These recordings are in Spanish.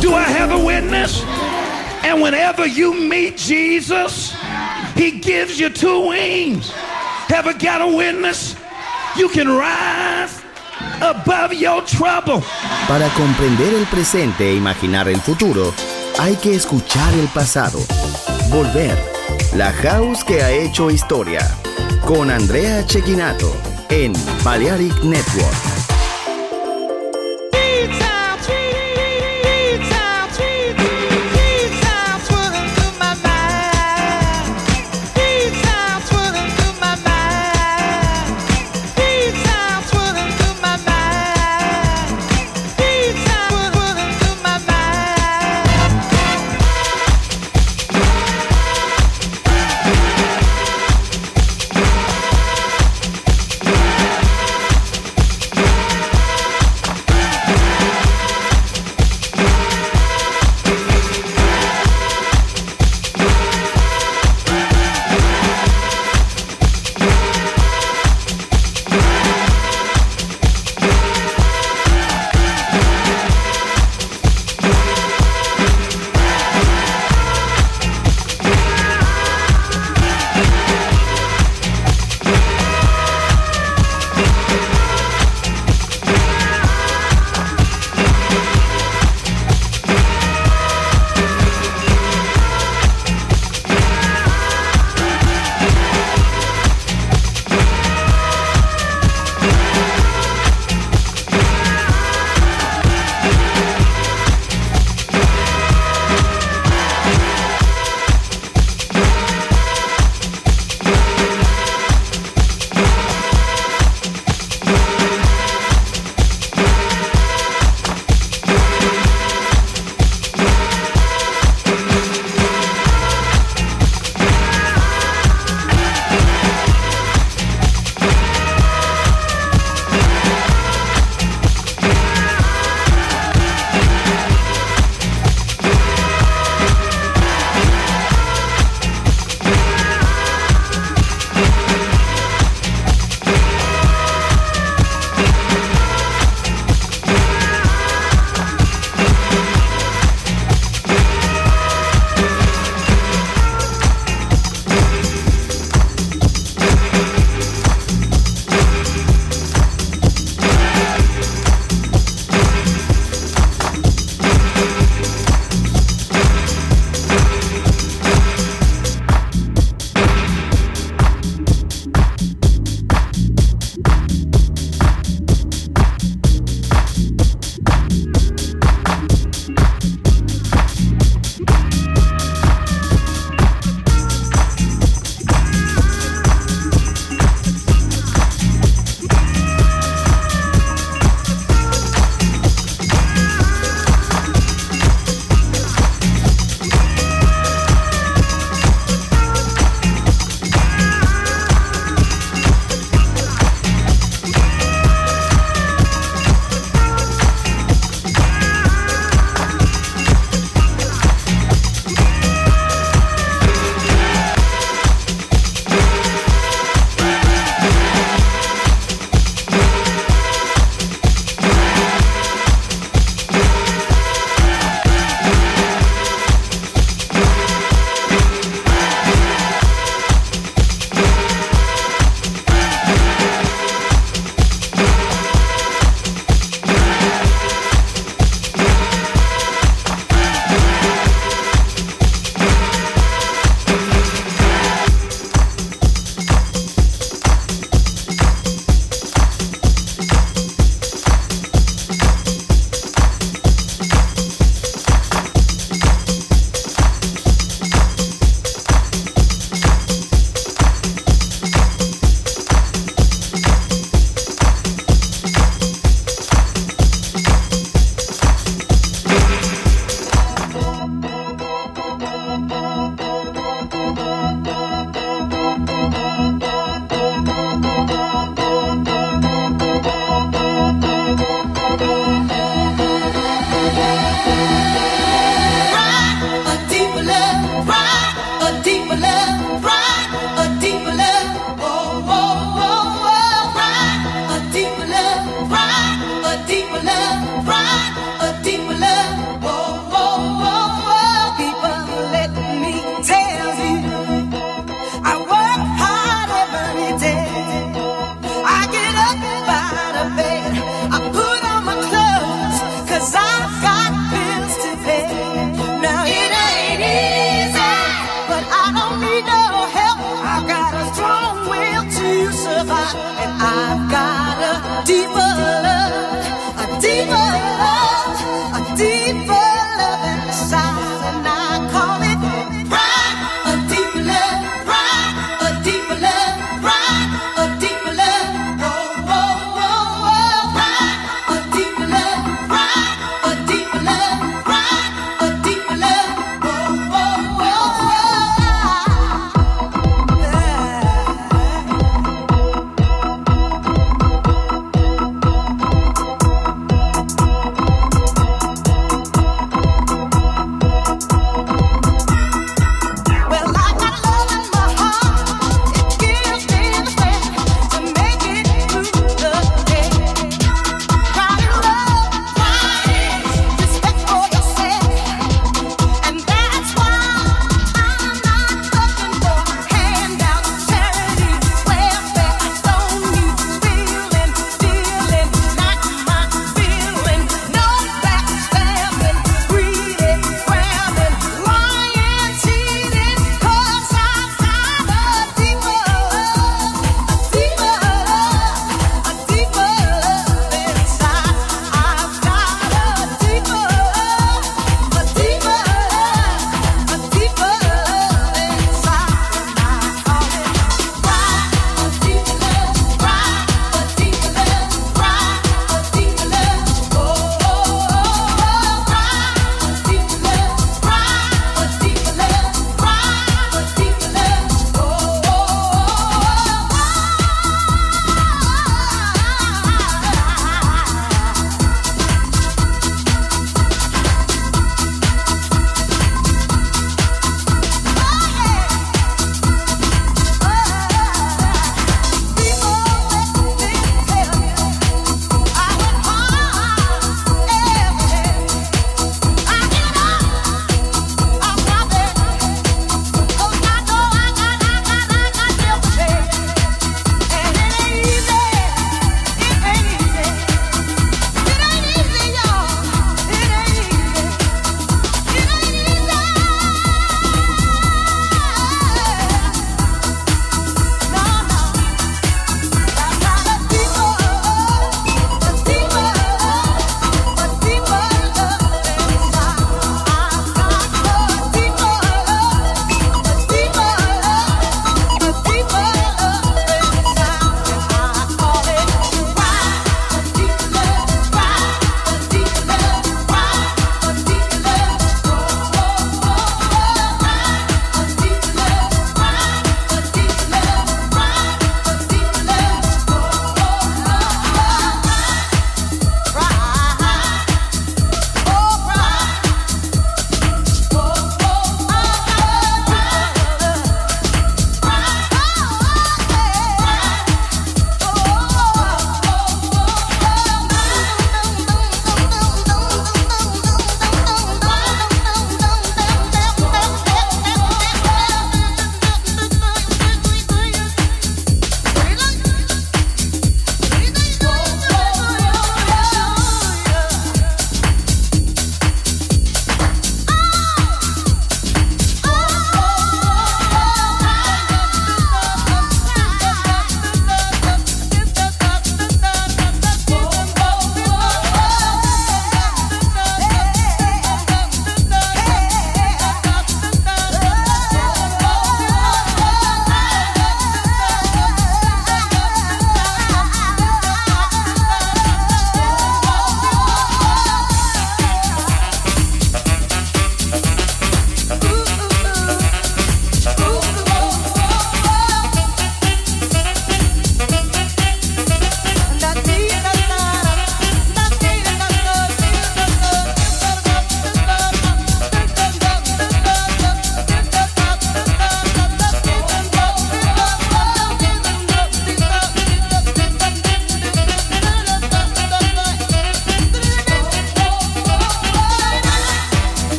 Do I have a witness? And whenever you meet Jesus, he gives you two wings. Ever got a witness? You can rise above your trouble. Para comprender el presente e imaginar el futuro, hay que escuchar el pasado. Volver. La house que ha hecho historia. Con Andrea Chequinato en Balearic Network.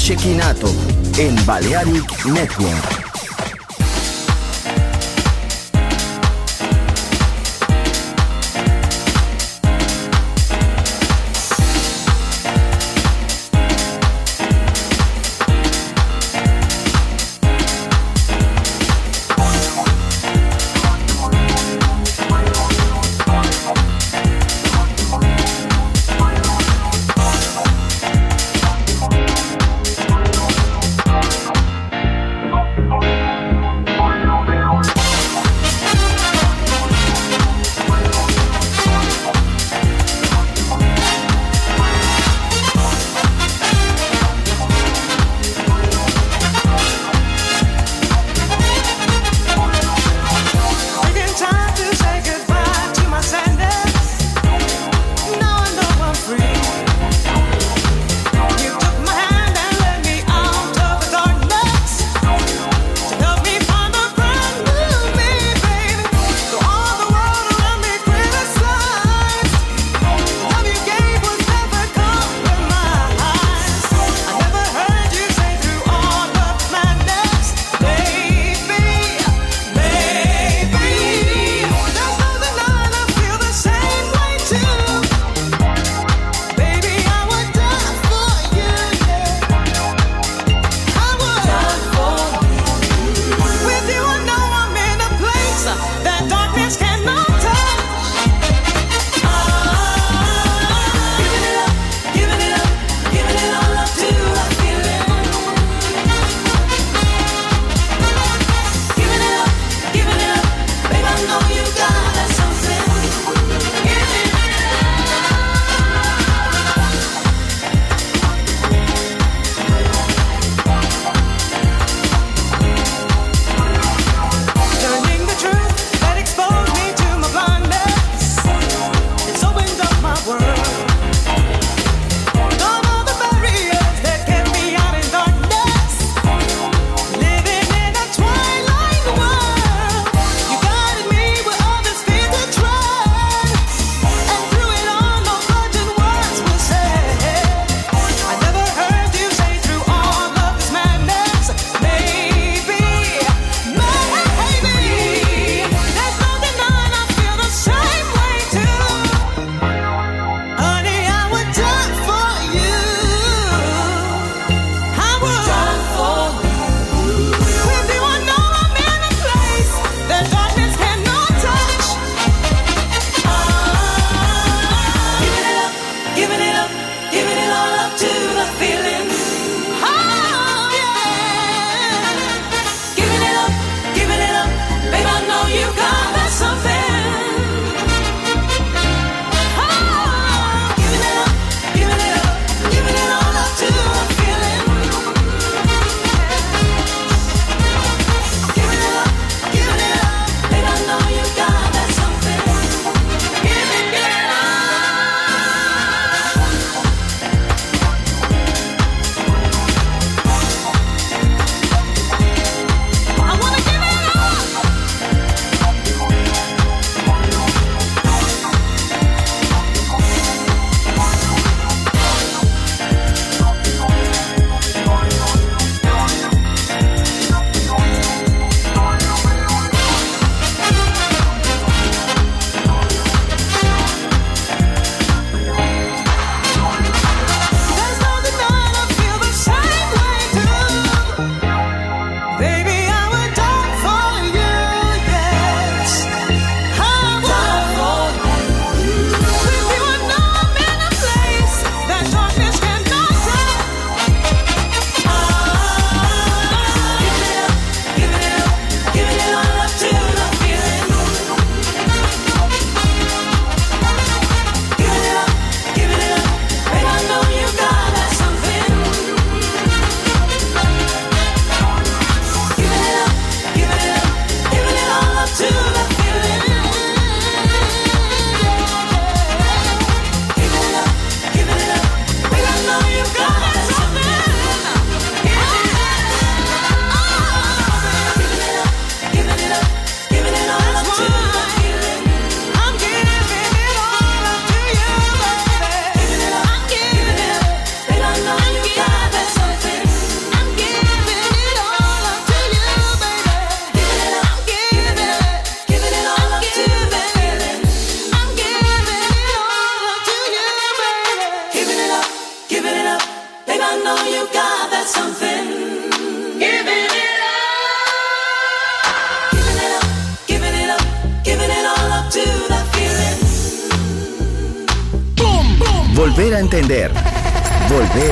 Shekinato en Balearic Network.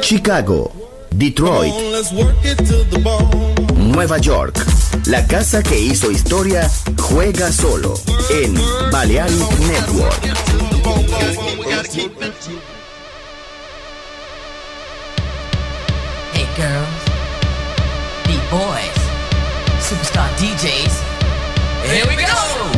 Chicago, Detroit, Nueva York. La casa que hizo historia juega solo en Balearic Network. Hey girls, beat boys, superstar DJs. Here we go!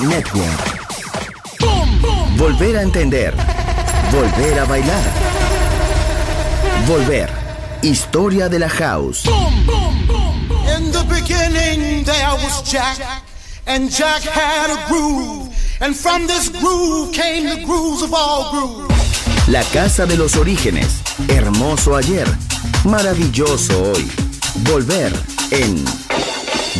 Network. Volver a entender. Volver a bailar. Volver. Historia de la house. In the beginning there was Jack, and Jack had a groove. And from this groove came the grooves of all grooves. La casa de los orígenes. Hermoso ayer. Maravilloso hoy. Volver en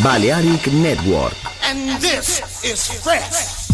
Balearic Network. And this is fresh.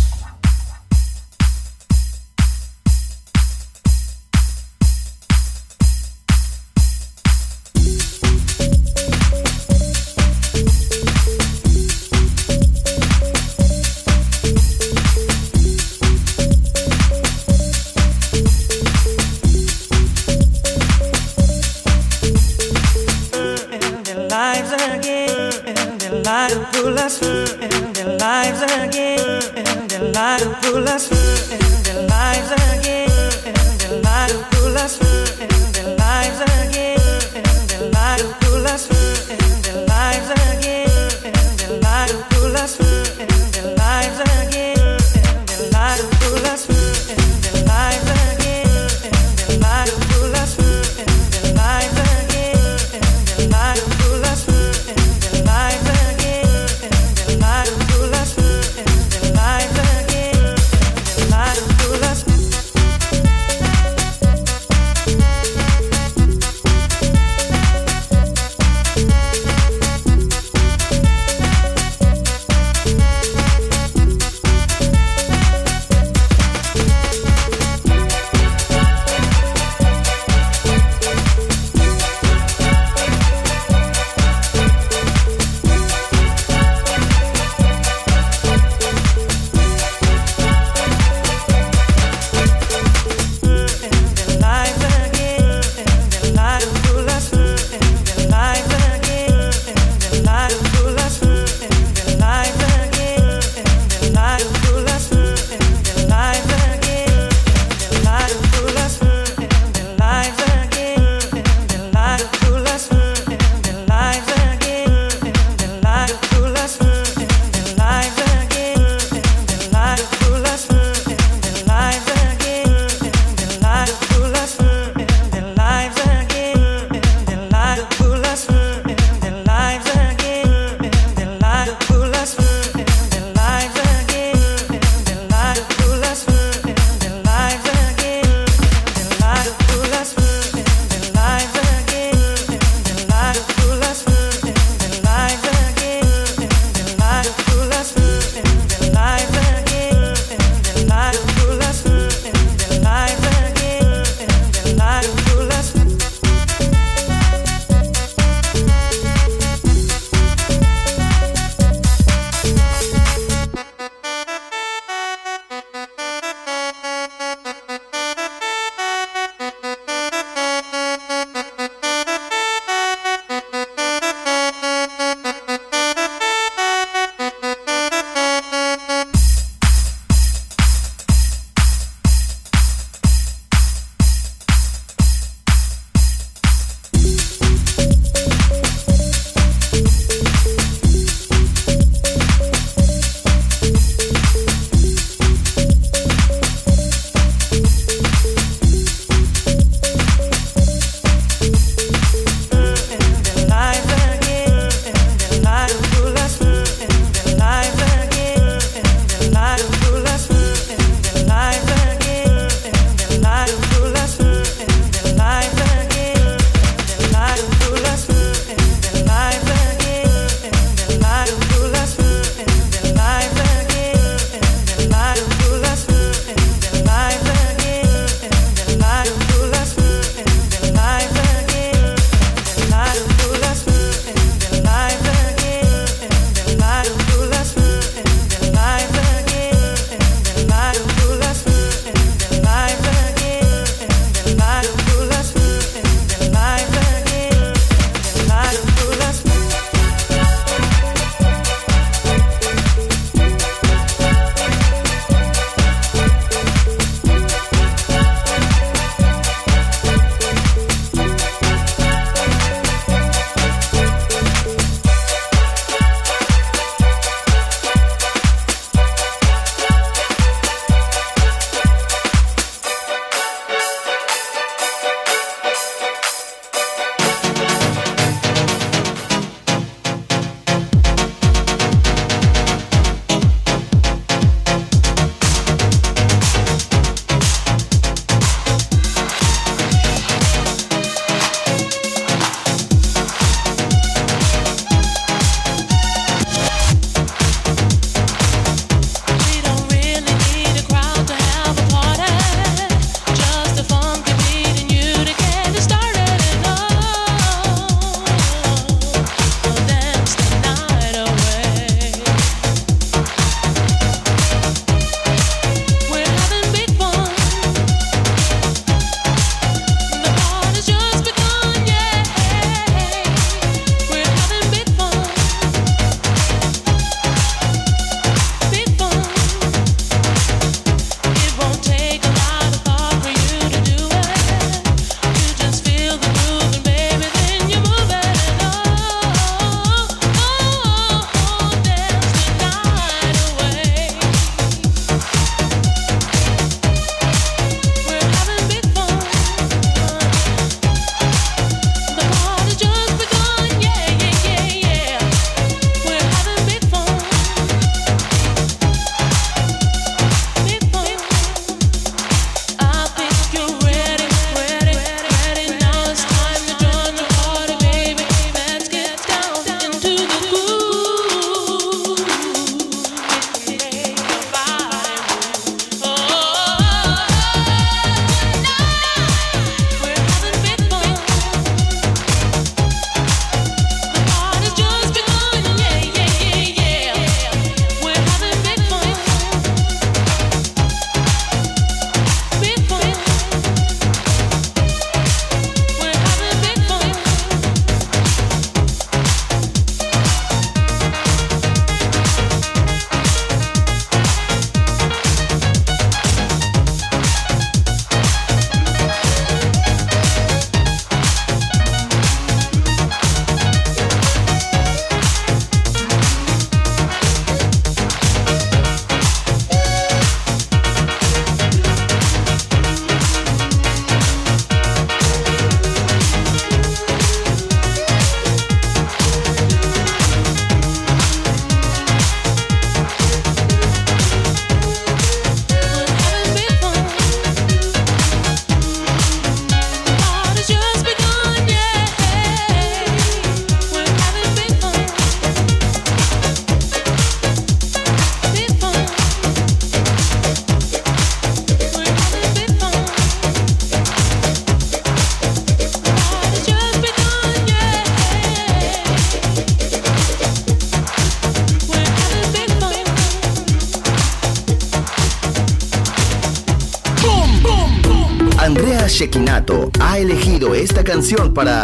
Para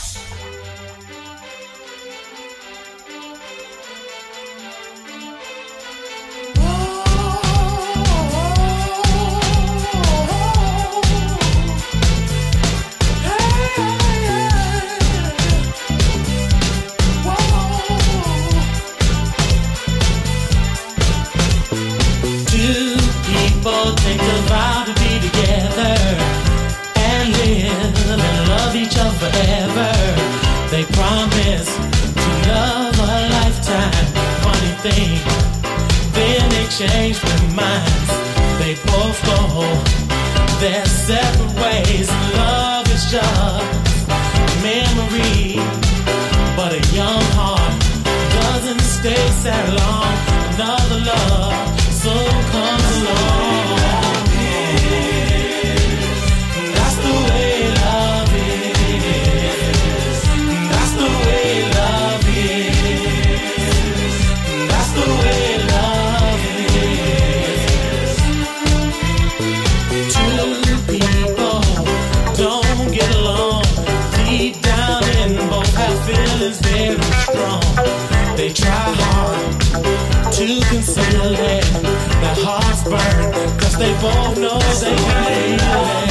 Their separate ways love is just memory, but a young heart doesn't stay sad long. Another love. feel it. Their hearts burn, cause they both know they can feel it.